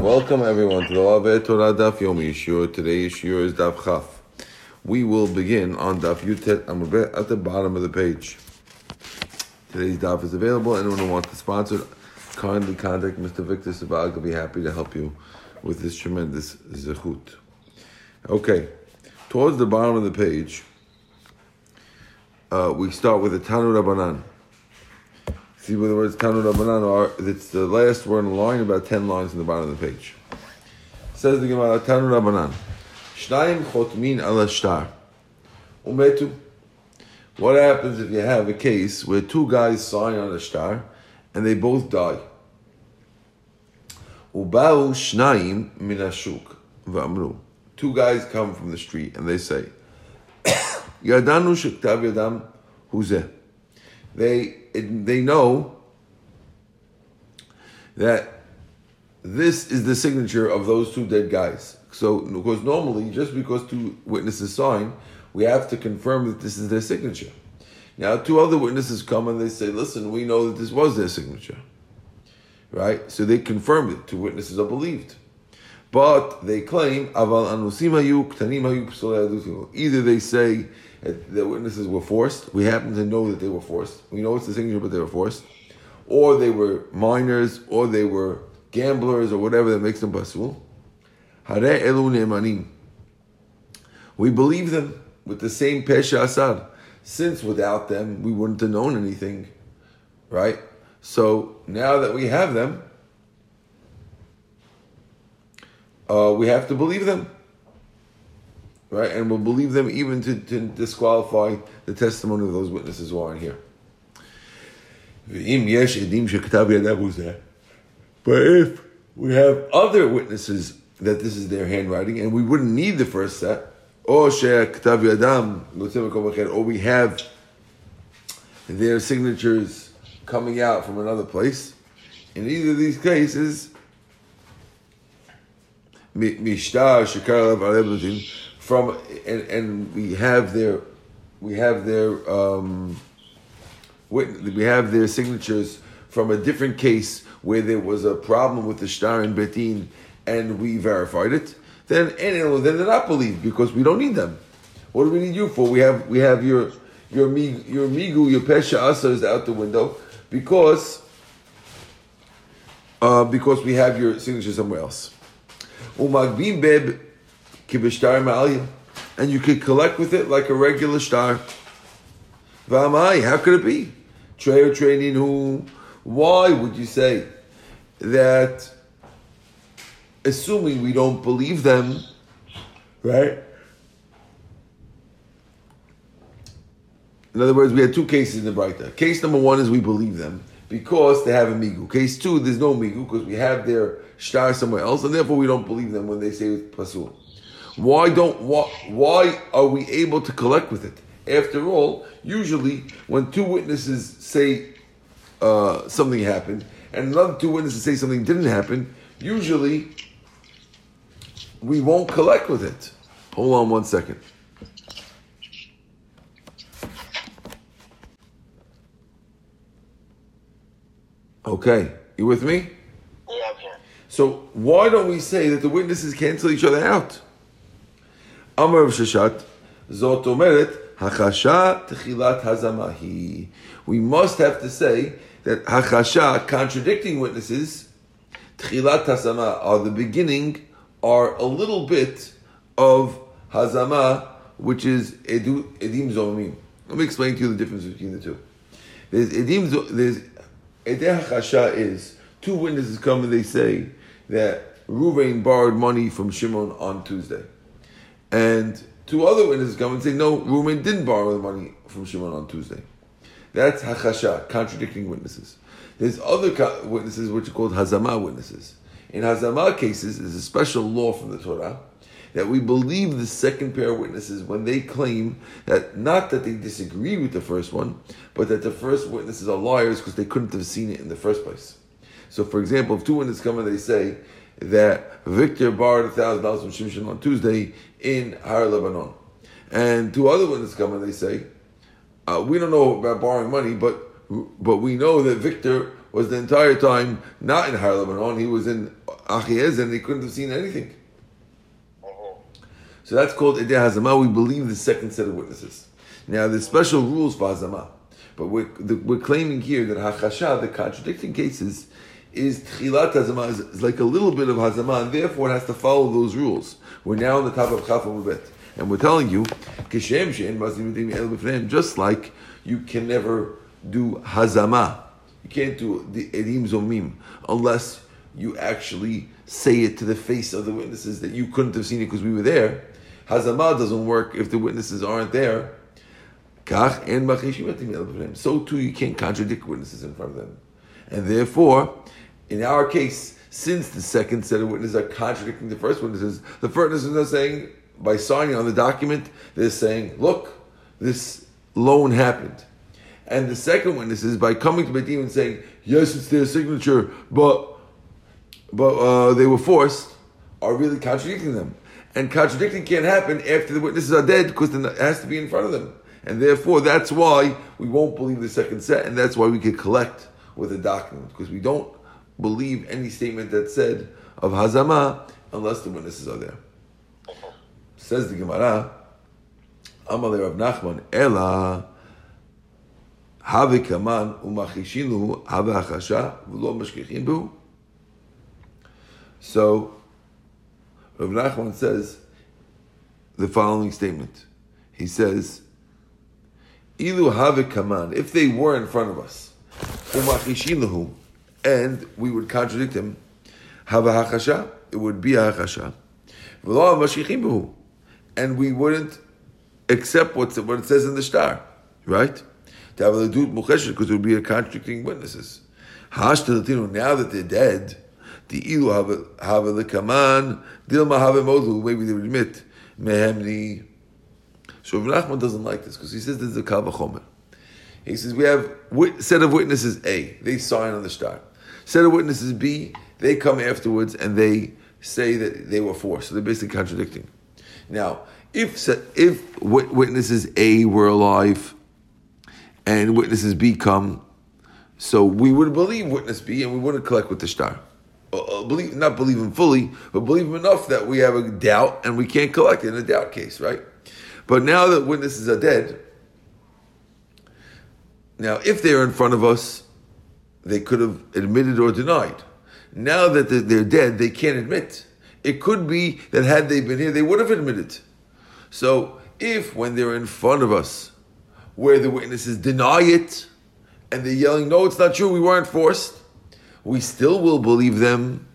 Welcome everyone to the Lave Torah Daf Yomi Yishur. Today's Yishur is Daf Chaf. We will begin on Daf Yutet Amabet at the bottom of the page. Today's Daf is available. Anyone who wants to sponsor, kindly contact Mr. Victor Sabag. He'll be happy to help you with this tremendous zechut. Okay, towards the bottom of the page, uh, we start with the Tanu Rabbanan. See where the words Tanu Rabbanan. It's the last word in the line, about 10 lines in the bottom of the page. Says the Gemara, Tanu Rabbanan. Shnayim chotmin ala shtar. Umetu. What happens if you have a case where two guys sign on a shtar and they both die? Ubau shnayim min ashuk v'amru. Two guys come from the street and they say, Yadanu shektav yadam huzeh. They they know that this is the signature of those two dead guys. So, because normally, just because two witnesses sign, we have to confirm that this is their signature. Now, two other witnesses come and they say, "Listen, we know that this was their signature." Right? So they confirmed it. Two witnesses are believed. But they claim, Either they say the witnesses were forced. We happen to know that they were forced. We know it's the signature, but they were forced. Or they were minors, or they were gamblers, or whatever that makes them basul. Hare elu ne'emanim. We believe them with the same pesha asad. Since without them, we wouldn't have known anything. Right? So now that we have them, uh, we have to believe them. Right? And we'll believe them even to, to disqualify the testimony of those witnesses who aren't here. But if we have other witnesses that this is their handwriting, and we wouldn't need the first set, or or we have their signatures coming out from another place. In either of these cases, from and, and we have their we have their um, we have their signatures from a different case where there was a problem with the shtar and betin and we verified it. Then and then they're not believed because we don't need them. What do we need you for? We have we have your your your migu your pesha asa is out the window because uh, because we have your signature somewhere else. Umagbim beb kibishtar ma'aliyah. And you could collect with it like a regular shtar. V'amai, how could it be? Trey or training who? Why would you say that assuming we don't believe them, right? In other words, we had two cases in the Braita. Case number one is we believe them because they have a migu. Case two, there's no migu because we have their shtar somewhere else, and therefore we don't believe them when they say it's pasul. Why don't why, why are we able to collect with it? After all, usually when two witnesses say uh, something happened and another two witnesses say something didn't happen, usually we won't collect with it. Hold on one second. Okay, you with me? Yeah, I'm here. So why don't we say that the witnesses cancel each other out? We must have to say that Hachasha, contradicting witnesses, Techilat Hazama, are the beginning, are a little bit of Hazama, which is edu, Edim Zomim. Let me explain to you the difference between the two. There's Edim, there's Edeh Hachasha is two witnesses come and they say that Ruvain borrowed money from Shimon on Tuesday. And two other witnesses come and say, no, Ruvain didn't borrow the money from Shimon on Tuesday. That's Hachasha, contradicting witnesses. There's other witnesses which are called Hazama witnesses. In Hazama cases, there's a special law from the Torah that we believe the second pair of witnesses when they claim that not that they disagree with the first one, but that the first witnesses are liars because they couldn't have seen it in the first place. So, for example, if two witnesses come and they say that Victor borrowed a thousand dollars from Shimshon on Tuesday in Har Lebanon, and two other witnesses come and they say, uh, we don't know about borrowing money, but but we know that Victor was the entire time not in Har Lebanon, he was in Achiez and he couldn't have seen anything. So that's called Edeh Hazama. We believe the second set of witnesses. Now, there's special rules for Hazama. But we're, the, we're claiming here that Hachasha, the contradicting cases, is Tchilat Hazama, is, like a little bit of Hazama, and therefore it has to follow those rules. We're now on the top of Chaf. And we're telling you, just like you can never do Hazama, you can't do the Edim Zomim, unless you actually say it to the face of the witnesses that you couldn't have seen it because we were there. Hazama doesn't work if the witnesses aren't there. So too, you can't contradict witnesses in front of them. And therefore, in our case, since the second set of witnesses are contradicting the first witnesses, the first witnesses are saying, by signing on the document, they're saying, look, this loan happened. And the second witness is by coming to Bedim and saying, yes, it's their signature, but but uh, they were forced, are really contradicting them. And contradicting can't happen after the witnesses are dead because it has to be in front of them. And therefore, that's why we won't believe the second set, and that's why we can collect with a document because we don't believe any statement that said of Hazama unless the witnesses are there. Says the Gemara, Amalei Rav Nachman, Ela Have Kaman Umachishinu Have Achasha V'lo Mashkichin. So, Rav Nachman says the following statement. He says, Ilu have kaman, if they were in front of us, and we would contradict him, have a it would be a hakasha. And we wouldn't accept what it says in the shtar, right? To have a because it would be a contradicting witnesses. Now that they're dead, the ilu have a kaman, dilma have modu, maybe they would admit, mehemni so Rav Nachman doesn't like this because he says this is a kavachomer. He says we have set of witnesses A, they sign on the start. Set of witnesses B, they come afterwards and they say that they were forced. So they're basically contradicting. Now, if if witnesses A were alive and witnesses B come, so we would believe witness B and we wouldn't collect with the shtar. Uh, uh, believe not believe him fully, but believe him enough that we have a doubt and we can't collect in a doubt case, right? But now that witnesses are dead, now if they're in front of us, they could have admitted or denied. Now that they're dead, they can't admit. It could be that had they been here, they would have admitted. So if when they're in front of us, where the witnesses deny it, and they're yelling, no, it's not true, we weren't forced, we still will believe them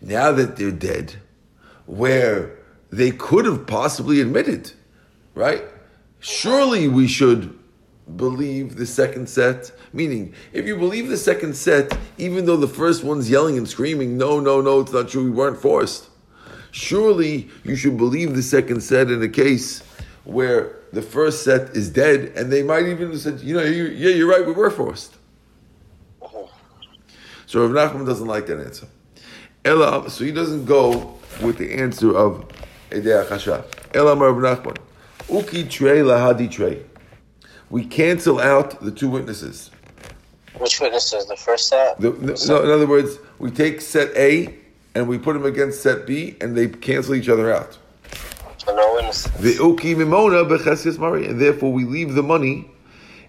now that they're dead, where they could have possibly admitted right? Surely we should believe the second set. Meaning, if you believe the second set, even though the first one's yelling and screaming, no, no, no, it's not true, we weren't forced. Surely you should believe the second set in a case where the first set is dead, and they might even have said, you know, you, yeah, you're right, we were forced. So Rav Nachman doesn't like that answer. Ella, so he doesn't go with the answer of Edei Achasha. Ella Rav Nachman. Uki trei lahadi trei. We cancel out the two witnesses. Which witnesses? The first set? The, the, no, in other words, we take set A and we put them against set B and they cancel each other out. So no witnesses. The uki mimona bechesias mari, and therefore we leave the money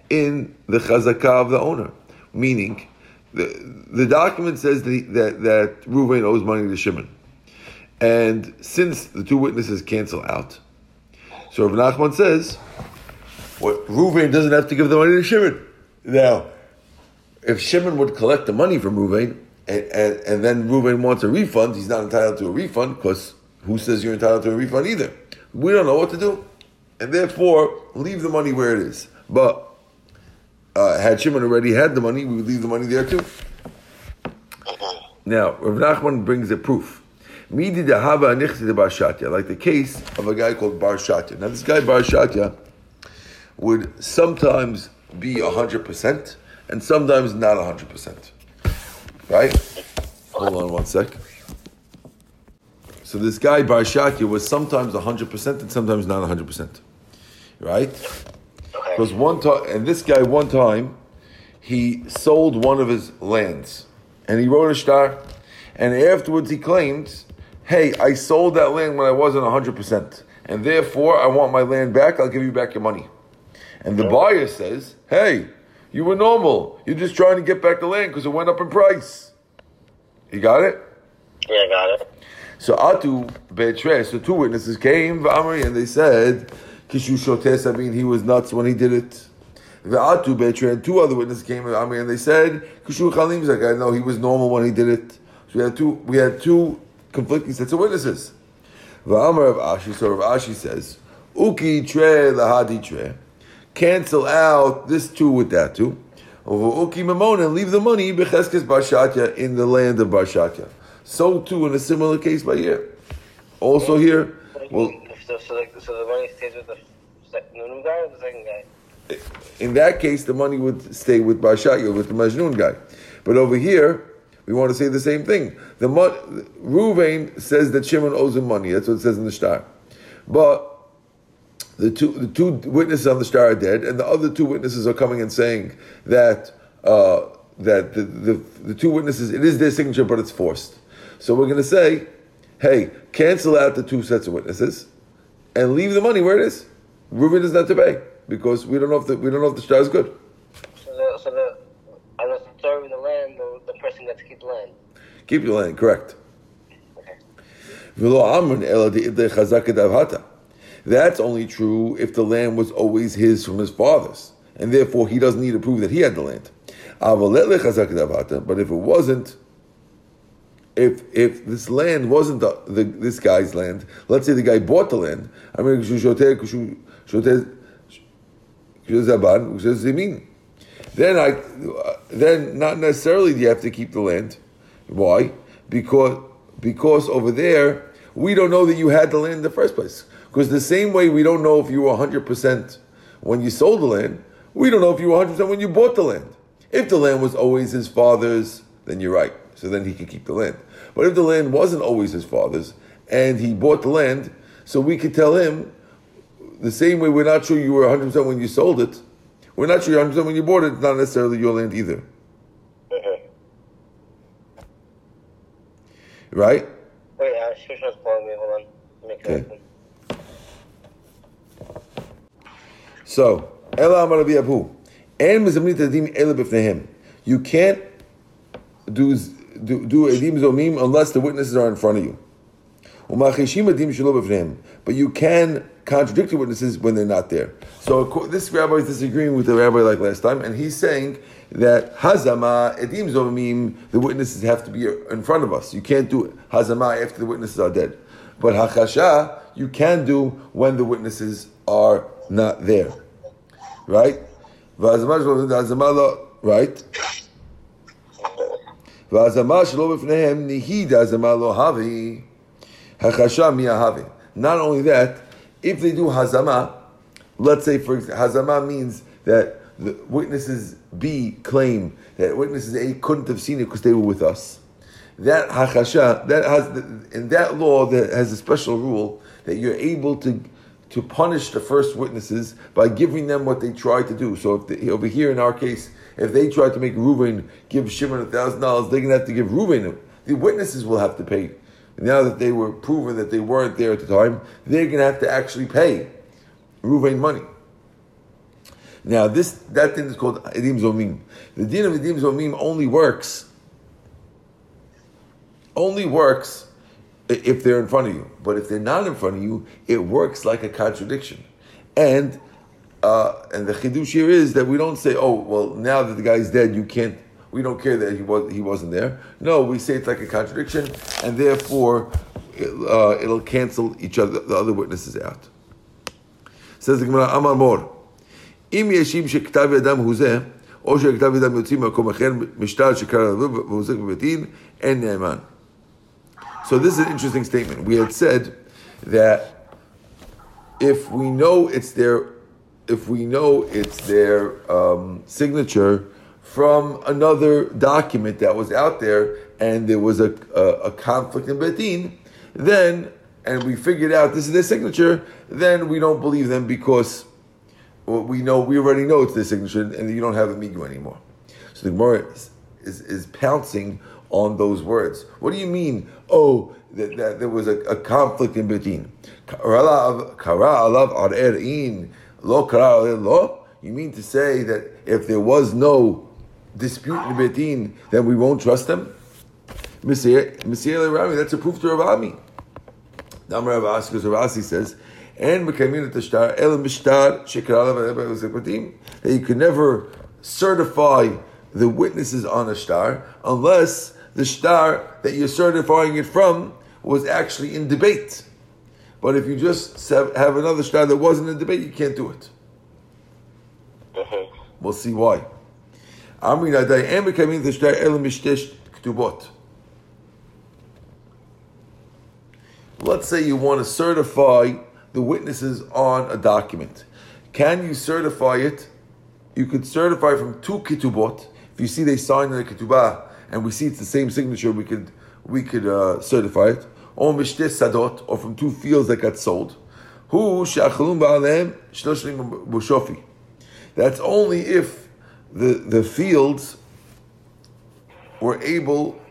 in the chazakah of the owner. Meaning, the, the document says that, that, that Ruvain owes money to Shimon. And since the two witnesses cancel out, so Rav Nachman says, what Ruvain doesn't have to give the money to Shimon. Now, if Shimon would collect the money from Ruvain, and, and, and then Ruvain wants a refund, he's not entitled to a refund because who says you're entitled to a refund either? We don't know what to do. And therefore, leave the money where it is. But uh, had Shimon already had the money, we would leave the money there too. Now, Rav Nachman brings a proof. Like the case of a guy called Bar Shatya. Now, this guy Bar Shatya would sometimes be 100% and sometimes not 100%. Right? Hold on one sec. So this guy Bar Shatya was sometimes 100% and sometimes not 100%. Right? Because one time, and this guy one time, he sold one of his lands, and he wrote a shtar, and afterwards he claimed, "Hey, I sold that land when I wasn't hundred percent, and therefore I want my land back. I'll give you back your money." And the buyer says, "Hey, you were normal. You're just trying to get back the land because it went up in price." You got it? Yeah, I got it. So Atu Betre, so two witnesses came, V'amri, and they said, Kishu Shotes, I mean, he was nuts when he did it. V'atu Betre, and two other witnesses came, V'amri, and they said, Kishu Chalim Zakai, no, he was normal when he did it. So we had two, we had two conflicting sets of witnesses. V'amar of Ashi, so Rav Ashi says, Uki tre lahadi tre, cancel out this two with that two. Over Uki Mamona, and leave the money, Becheskes Barshatya, in the land of Barshatya. So too in a similar case by here. Also here, well, so, so, like, so the money stays with the guy or the second guy? in that case, the money would stay with Barshatya, with the Majnun guy. But over here, we want to say the same thing. The Ruvain says that Shimon owes him money. That's what it says in the shtar. But the two the two witnesses on the shtar are dead, and the other two witnesses are coming and saying that uh, that the, the the two witnesses it is their signature, but it's forced. So we're going to say, hey, cancel out the two sets of witnesses, and leave the money where it is. Reuben is not to pay because we don't know if the we don't know if the shtar is good. So the, so the, unless it's serving the land, the, the person gets to keep the land. Keep your land correct. Okay. That's only true if the land was always his from his fathers, and therefore he doesn't need to prove that he had the land. But if it wasn't, if if this land wasn't the, the, this guy's land, let's say the guy bought the land, I mean, then I then not necessarily do you have to keep the land. Why? Because because over there we don't know that you had the land in the first place. Because the same way we don't know if you were hundred percent when you sold the land, we don't know if you were hundred percent when you bought the land. If the land was always his father's, then you're right. So then he could keep the land. But if the land wasn't always his father's and he bought the land, so we could tell him the same way we're not sure you were 100% when you sold it, we're not sure you're 100% when you bought it, it's not necessarily your land either. Okay. Right? Wait, uh, Shushan's calling me. Hold on. Let me Okay. connect him. So, Ela Amar Rabbi Abu, En b'fnehem. You can't do do, do edim zomim unless the witnesses are in front of you. But you can contradict the witnesses when they're not there. So this rabbi is disagreeing with the rabbi like last time, and he's saying that hazama edim zomim, the witnesses have to be in front of us. You can't do hazama after the witnesses are dead. But hachasha you can do when the witnesses are not there, right? Right. Not only that, if they do hazama, let's say for example, hazama means that the witnesses B claim that witnesses A couldn't have seen it because they were with us. That hachasha, that has in that law that has a special rule that you're able to to punish the first witnesses by giving them what they tried to do. So if they, over here in our case, if they tried to make Reuven give Shimon a thousand dollars, they're to have to give Reuven. The witnesses will have to pay. Now that they were proven that they weren't there at the time, they're to have to actually pay Reuven money. Now this that thing is called edim zomim. The din of edim zomim only works Only works i- if they're in front of you. But if they're not in front of you, it works like a contradiction. And uh, and the chidush here is that we don't say, oh well, now that the guy's dead, you can't. We don't care that he was he wasn't there. No, we say it's like a contradiction, and therefore uh, it'll cancel each other the other witnesses out. Says the Gemara, Amar Mor. אם ישיב שכתב ידם הוא זה, או שכתב ידם יוצאים ממקום אחר, משטר שקרא עליו והוזק בבית דין, אין נאמן. So this is an interesting statement. We had said that if we know it's their, if we know it's their um, signature from another document that was out there, and there was a, a, a conflict in Betin, then and we figured out this is their signature, then we don't believe them because we know we already know it's their signature, and you don't have a migu anymore. So the Gemara is, is, is pouncing on those words. What do you mean? Oh, that, that there was a, a conflict in lo. You mean to say that if there was no dispute in Betin, then we won't trust them? Messiah Rami, that's a proof to Ravami. Damar Rav Asi, because Rav Asi says, and mekaymin the shtar el mishtar shekar that you could never certify the witnesses on a shtar unless the shtar that you're certifying it from was actually in debate. But if you just have another shtar that wasn't in debate, you can't do it. Mm-hmm. We'll see why. Let's say you want to certify the witnesses on a document. Can you certify it? You could certify from two ketubot. If you see they signed in the ketubah and we see it's the same signature, we could we could uh, certify it. Or mishte sadot, or from two fields that got sold. Who shloshim. That's only if the the fields were able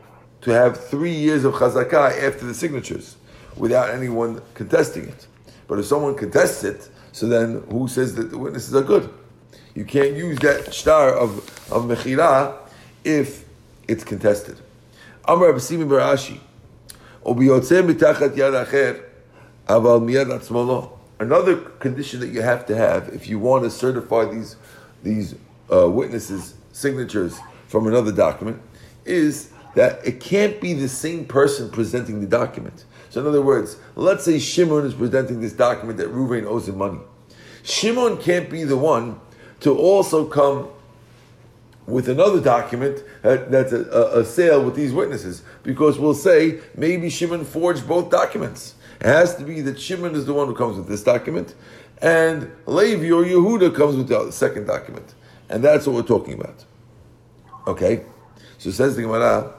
to have three years of chazakah after the signatures, without anyone contesting it. But if someone contests it, so then who says that the witnesses are good? You can't use that shtar of of mechira if it's contested. Abasimi Barashi. Another condition that you have to have if you want to certify these these uh, witnesses' signatures from another document is that it can't be the same person presenting the document. So, in other words, let's say Shimon is presenting this document that Ruvain owes him money. Shimon can't be the one to also come with another document Uh, that's a, a, a, sale with these witnesses because we'll say maybe Shimon forged both documents. It has to be that Shimon is the one who comes with this document and Levi or Yehuda comes with the second document. And that's what we're talking about. Okay? So says the Gemara,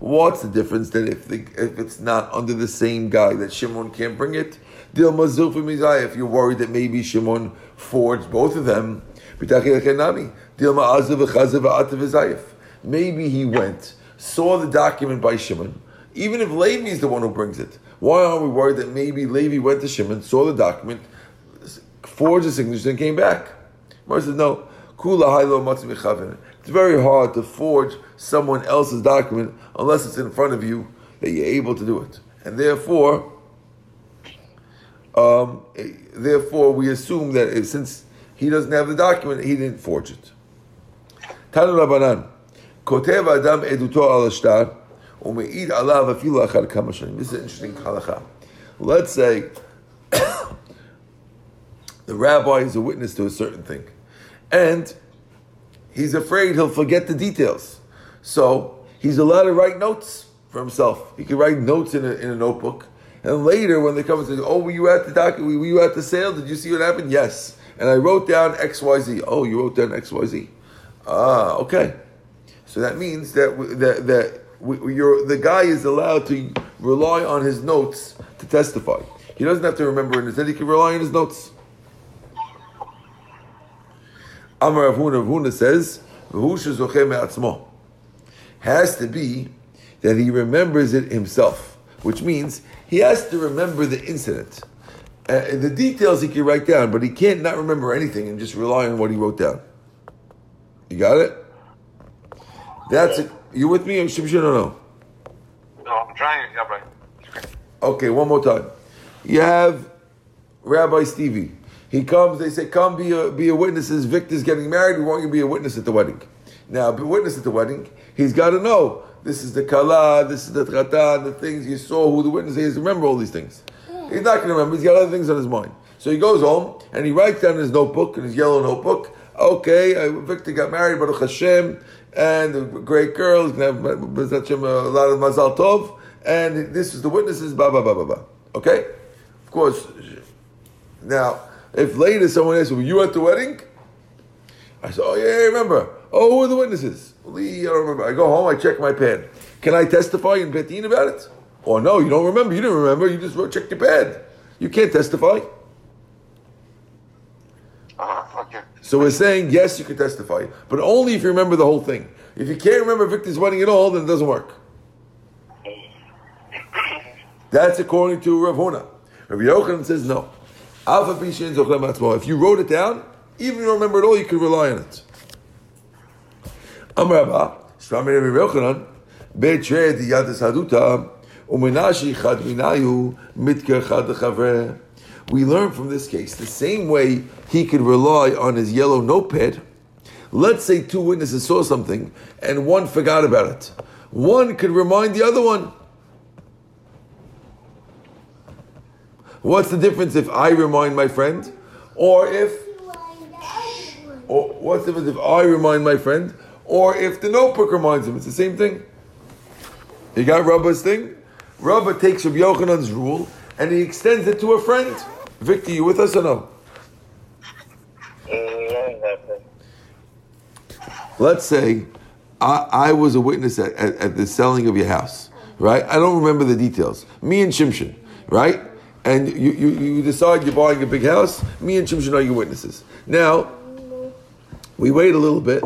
What's the difference that if the, if it's not under the same guy that Shimon can't bring it? If you're worried that maybe Shimon forged both of them, maybe he went, saw the document by Shimon, even if Levi is the one who brings it. Why are we worried that maybe Levi went to Shimon, saw the document, forged the signature, and came back? Mar says, no. It's very hard to forge someone else's document unless it's in front of you that you're able to do it. And therefore, um, therefore, we assume that since he doesn't have the document, he didn't forge it. Tanu Rabbanan, Kotev Adam Eduto al Ashtar, Umeid Alav Afilu Achar Kamashanim. This is an interesting halacha. Let's say the rabbi is a witness to a certain thing, and he's afraid he'll forget the details. So he's allowed to write notes for himself. He can write notes in a, in a notebook and later, when they come and say, "Oh, were you at the doc? Were you at the sale? Did you see what happened?" Yes. And I wrote down X Y Z. Oh, you wrote down X Y Z. Ah, okay. So that means that that that the guy is allowed to rely on his notes to testify. He doesn't have to remember in his head. He can rely on his notes. Amar Avuna Avuna says, has to be that he remembers it himself, which means he has to remember the incident. Uh, the details he can write down, but he can't not remember anything and just rely on what he wrote down. You got it? That's it. You with me, Shimshon, or no? No, I'm trying. Yeah, right. Okay, one more time. You have Rabbi Stevie. He comes, they say, come be a, be a witness. As Victor's getting married, we want you to be a witness at the wedding. Now, be a witness at the wedding, he's got to know this is the kala, this is the chatan, the things you saw, who the witness is. Remember all these things. He's not going to remember. He's got other things on his mind. So he goes home and he writes down his notebook, in his yellow notebook, okay, Victor got married, Baruch Hashem, and a great girl, he's going to have a lot of mazal tov, and this is the witnesses, blah, blah, blah, blah, blah. Okay? Of course. Now, if later someone asks, were you at the wedding? I said, oh yeah, I remember. Oh, who are the witnesses? Lee, I don't remember. I go home, I check my pen. Can I testify in Betin about it? Or no, you don't remember. You didn't remember. You just wrote, checked your pen. You can't testify. Ah, okay. So we're saying yes, you can testify, but only if you remember the whole thing. If you can't remember Victor's wedding at all, then it doesn't work. That's according to Rav Huna. Rav Yochanan says no. Alpha Pishin Zochem Atzmo. If you wrote it down, even if you remember it all, you can rely on it. Amar Abba, Shvamir Rav Yochanan, Betre di Yad We learn from this case the same way he could rely on his yellow notepad. Let's say two witnesses saw something and one forgot about it. One could remind the other one. What's the difference if I remind my friend, or if, or what's the difference if I remind my friend, or if the notebook reminds him? It's the same thing. You got Rabba's thing. Rabba takes Rabbi Yochanan's rule and he extends it to a friend. Victor, you with us or no? Let's say I, I was a witness at, at, at the selling of your house, right? I don't remember the details. Me and Shimshon, right? And you, you, you decide you're buying a big house. Me and Shimshon are your witnesses. Now, we wait a little bit,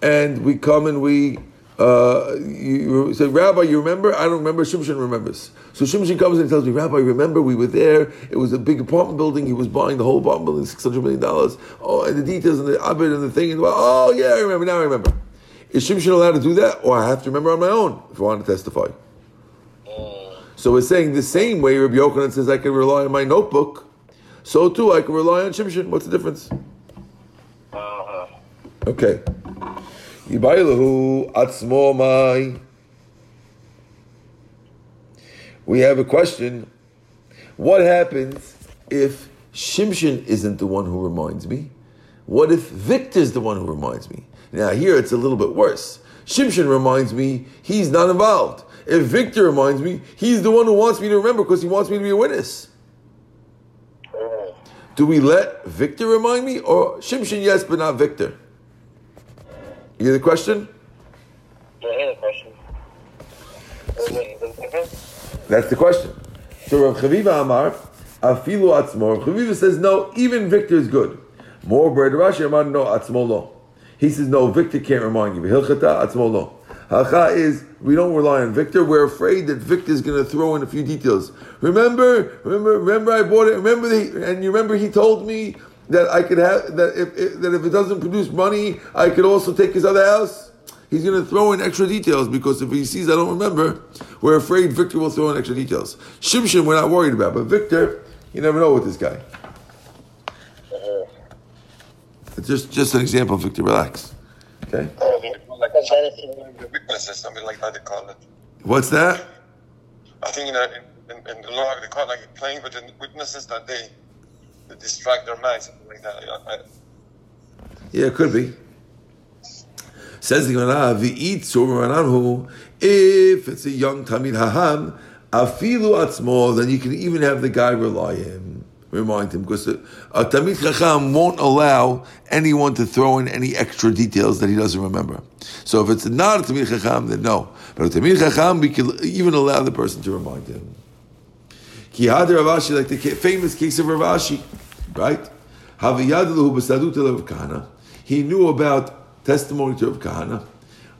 and we come and we uh, you, you say, Rabbi, you remember? I don't remember. Shimshon remembers. So Shimshon comes and tells me, Rabbi, remember we were there. It was a big apartment building. He was buying the whole apartment building, six hundred million dollars. Oh, and the details and the abed and the thing. And oh yeah, I remember. Now I remember. Is Shimshon allowed to do that, or I have to remember on my own if I want to testify? So we're saying the same way Rabbi Yochanan says I can rely on my notebook, so too I can rely on Shimshon. What's the difference? Uh-huh. Okay. Yibailahu atzmo mai. We have a question. What happens if Shimshon isn't the one who reminds me? What if Victor's the one who reminds me? Now here it's a little bit worse. Shimshon reminds me, he's not involved. If Victor reminds me, he's the one who wants me to remember because he wants me to be a witness. Mm. Do we let Victor remind me or Shimshon yes but not Victor? You hear the question? I hear the question. Is it- is it different? That's the question. So Rav Chaviva Amar, Afilu Atzmo. Rav Chaviva says no, even Victor is good. More bread Rashi Amar no Atzmo lo. He says no, Victor can't remind you. Hilchata Atzmo lo. Halcha is we don't rely on Victor. We're afraid that Victor is going to throw in a few details. Remember, remember, remember, I bought it. Remember, the, and you remember he told me that I could have that if, if that if it doesn't produce money, I could also take his other house. He's going to throw in extra details because if he sees I don't remember, we're afraid Victor will throw in extra details. Shimshon, we're not worried about, but Victor, you never know with this guy. It's just just an example, Victor. Relax. Okay. Like But then if you- the witnesses, something like that they call it. What's that? I think in, in, in, in the law they call it like playing with the witnesses that they distract their minds, something like that. Yeah, it could be. Says the Gemara, "V'it anhu." If it's a young Tamid Haham, afilu atzmo, then you can even have the guy rely him, remind him, because a, a Tamid Chacham won't allow anyone to throw in any extra details that he doesn't remember. So if it's not a Tamid Chacham, then no. But a Tamid Chacham, we can even allow the person to remind him. Ki Rav Ashi, like the famous case of Rav Ashi, right? Rav. He knew about testimony to Rav Kahana.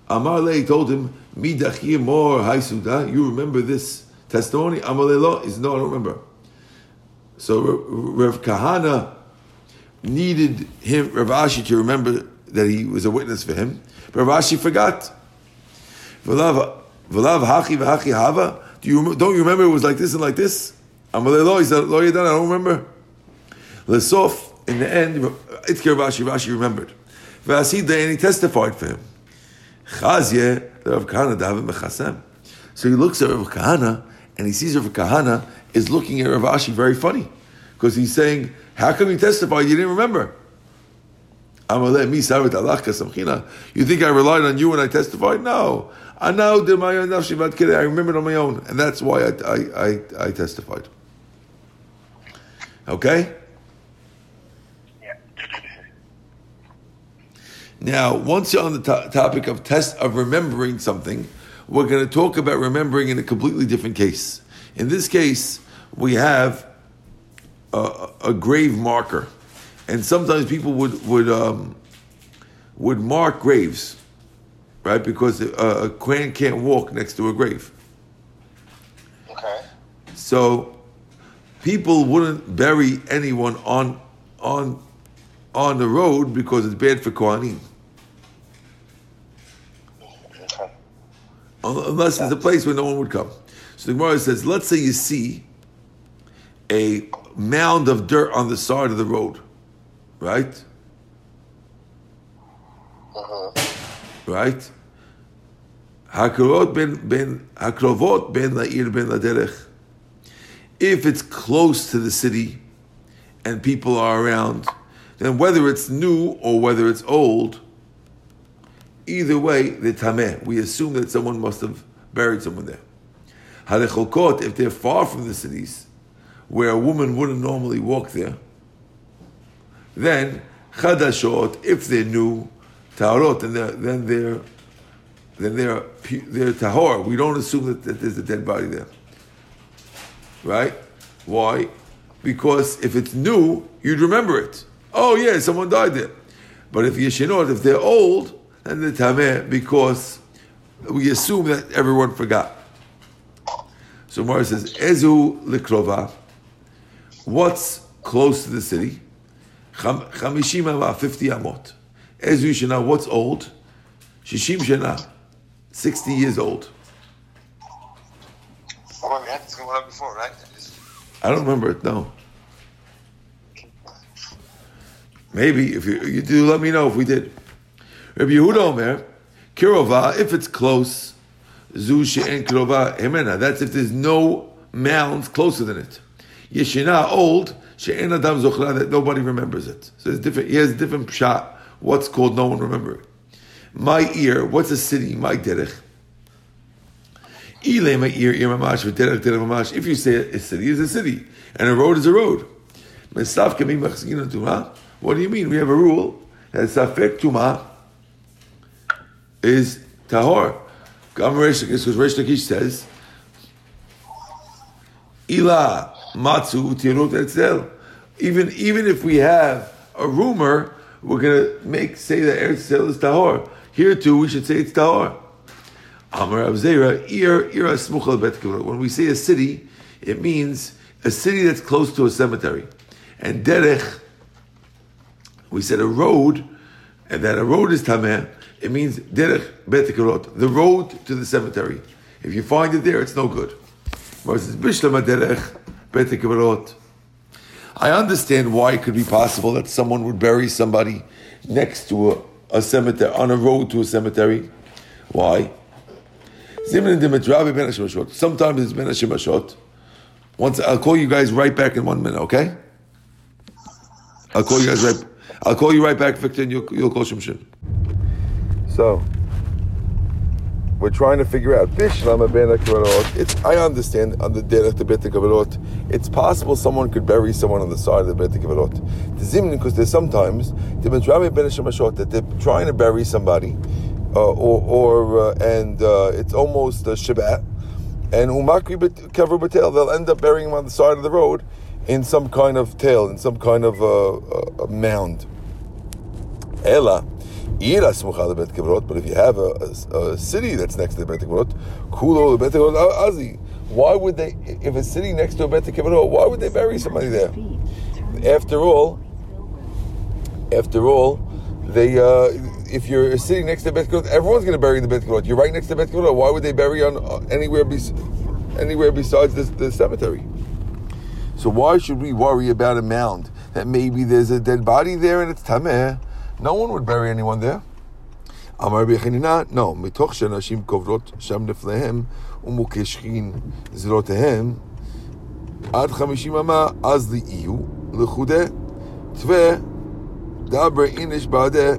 Amar told him, Mi dachir mor haisuda. You remember this testimony? Amar Lei lo. Said, No, I don't remember. So Rav Rav Kahana needed him, Ravashi, to remember that he was a witness for him. But forgot. Hachi v'hachi hava. Do you don't you remember it was like this and like this? Amalei lo. He said, Lo. I don't remember. Lesof. In the end, Itkir Rashi Rashi remembered. V'asid and he testified for him. Chazye Rav Kahana David mechasem. So he looks at Rav Kahana and he sees Rav Kahana is looking at Rav Ashi very funny because he's saying, "How come you testified? You didn't remember." You think I relied on you when I testified? No. I know that my kedei. I remembered on my own, and that's why I, I, I, I testified. Okay. Yeah. Now, once you're on the to- topic of test of remembering something, we're going to talk about remembering in a completely different case. In this case, we have a, a grave marker, and sometimes people would would um, would mark graves, right? Because a, a Kohen can't walk next to a grave. Okay. So people wouldn't bury anyone on on on the road because it's bad for Kohanim. Unless there's a place where no one would come. So the Gemara says, let's say you see a mound of dirt on the side of the road, right? Uh-huh. Right? Hakrovot ben ben hakrovot ben la'ir ben laderech. If it's close to the city and people are around, then whether it's new or whether it's old, either way, the tameh. We assume that someone must have buried someone there. Harechokot, if they're far from the cities, where a woman wouldn't normally walk there, then chadashot, if they're new, taharot, they're then they're then they're they're tahor. We don't assume that, that there's a dead body there, right? Why? Because if it's new, you'd remember it. Oh yeah, someone died there. But if yeshinot, if they're old, then they're tameh because we assume that everyone forgot. So Mara says, Ezu likrova. What's close to the city? Cham- Chamishim amah, 50 amot. Ezu shana, what's old? Shishim shana, 60 years old. Oh, we had this going on before, right? I don't remember it, no. Maybe, if you, you do, let me know if we did. Rabbi Yehuda Omer, Kirova, if it's close, Zu she'en kirova hemena. That's if there's no mounds closer than it. Yeshina, old, she'en adam zochra, that nobody remembers it. So it's different, he has different pshat, what's called no one remember. My ear, what's a city? My derech. Ile my ear, ear mamash, v'derech derech mamash. Er er if you say a city is a city, and a road is a road. What do you mean? We have a rule that safek tuma is tahor. Because Reish Lakish says, Ila matzu tirut etzel. Even even if we have a rumor, we're gonna make say that Eretz Yisrael is tahor. Here too, we should say it's tahor. Amar ir ir asmuchal bet. When we say a city, it means a city that's close to a cemetery. And derech, we said a road, and that a road is tameh. It means derech bet the road to the cemetery. If you find it there, it's no good. I understand why it could be possible that someone would bury somebody next to a, a cemetery, on a road to a cemetery. Why? Sometimes it's ben hashemashot. Once I'll call you guys right back in one minute, okay? I'll call you guys right. I'll call you right back, Victor, and you'll, you'll call Shimshon. So we're trying to figure out It's I understand on the derech the bet Kavarot. It's possible someone could bury someone on the side of the bet Kavarot. The zimnin because there's sometimes the Midrami ben that they're trying to bury somebody, or or uh, and uh, it's almost a Shabbat, and umakri cover batel they'll end up burying him on the side of the road in some kind of tail, in some kind of uh, uh, mound. Ela. But if you have a, a, a city that's next to the bet kivrot, kulo lebet kivrot azi. Why would they? If it's sitting next to a bet kivrot, why would they bury somebody there? After all, after all, they uh, if you're sitting next to the bet kivrot, everyone's going to bury in the bet kivrot. You're right next to the bet kivrot. Why would they bury on uh, anywhere bes- anywhere besides this, the cemetery? So why should we worry about a mound that maybe there's a dead body there and it's tameh? No one would bury anyone there. אמר רבי חנינא, no, מתוך שאנשים קוברות שם לפניהם ומוקשכין זרועותיהם עד חמישים אמה, אז לי יהיו לחודה, תווה דבר איניש בעדה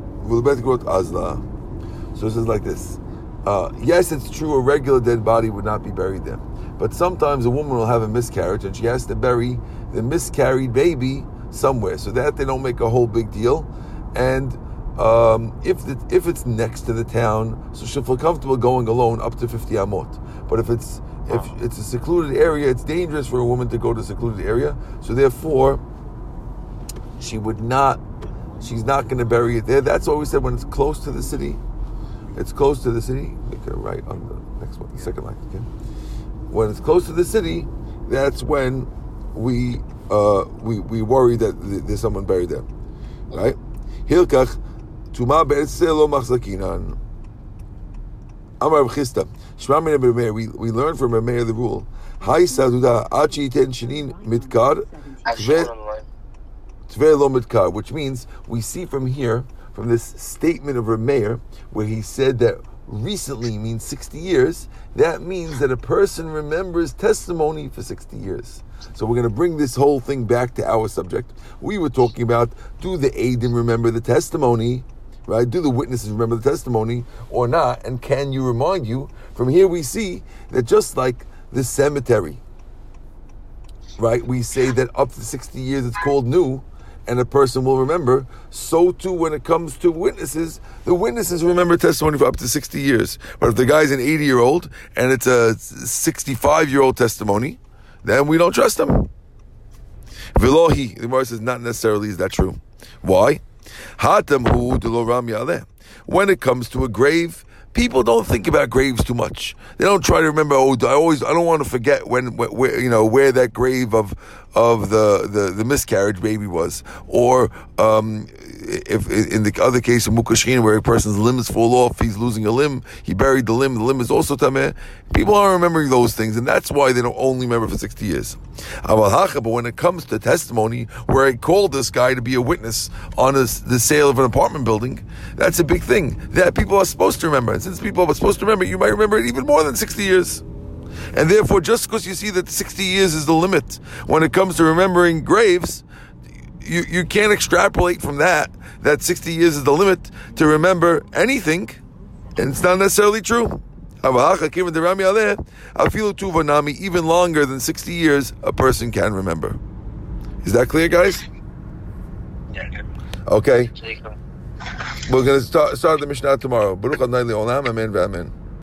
so it says like this. Uh, yes, it's true, a regular dead body would not be buried there. But sometimes a woman will have a miscarriage and she has to bury the miscarried baby somewhere. So that they don't make a whole big deal. And um, if the, if it's next to the town, so she'll feel comfortable going alone up to 50 amot. But if it's if it's a secluded area, it's dangerous for a woman to go to a secluded area. So therefore, she would not she's not going to bury it there. That's what we said when it's close to the city. It's close to the city. Make it right on the next one, the second line again. When it's close to the city, that's when we uh, we we worry that there's someone buried there, right? Hilkach tuma be'etzelo machzakinan. Amar Rav Chisda, Shema min Meir, we we learn from Meir the rule. Hai saduda achi ten shinin mitkar Actually, tve one on the line. tve lo mitkar, which means we see from here from this statement of Rabbi Meir where he said that recently means 60 years. That means that a person remembers testimony for 60 years. So we're going to bring this whole thing back to our subject. We were talking about do the Adim remember the testimony? Right? Do the witnesses remember the testimony or not? And can you remind you? From here we see that just like the cemetery, right? We say that up to 60 years it's called new and a person will remember. So too when it comes to witnesses, the witnesses remember testimony for up to 60 years. But if the guy's an 80 year old and it's a 65 year old testimony, then we don't trust him. Velohi, the Gemara says not necessarily is that true. Why? When it comes to a grave, people don't think about graves too much. They don't try to remember. Oh, I always I don't want to forget when, wh- where you know where that grave of of the the, the miscarriage baby was, or um, if in the other case of mukashin where a person's limbs fall off, he's losing a limb. He buried the limb. The limb is also tameh. People aren't remembering those things, and that's why they don't only remember for sixty years. But when it comes to testimony, where I called this guy to be a witness on a, the sale of an apartment building, that's a big thing that people are supposed to remember. And since people are supposed to remember, you might remember it even more than sixty years. And therefore, just because you see that 60 years is the limit when it comes to remembering graves, you, you can't extrapolate from that, that 60 years is the limit to remember anything. And it's not necessarily true. Even longer than 60 years, a person can remember. Is that clear, guys? Yeah, good. Okay. So you can We're going to start, start the Mishnah tomorrow. Baruch Adonai Le'olam. Amen ve'amen.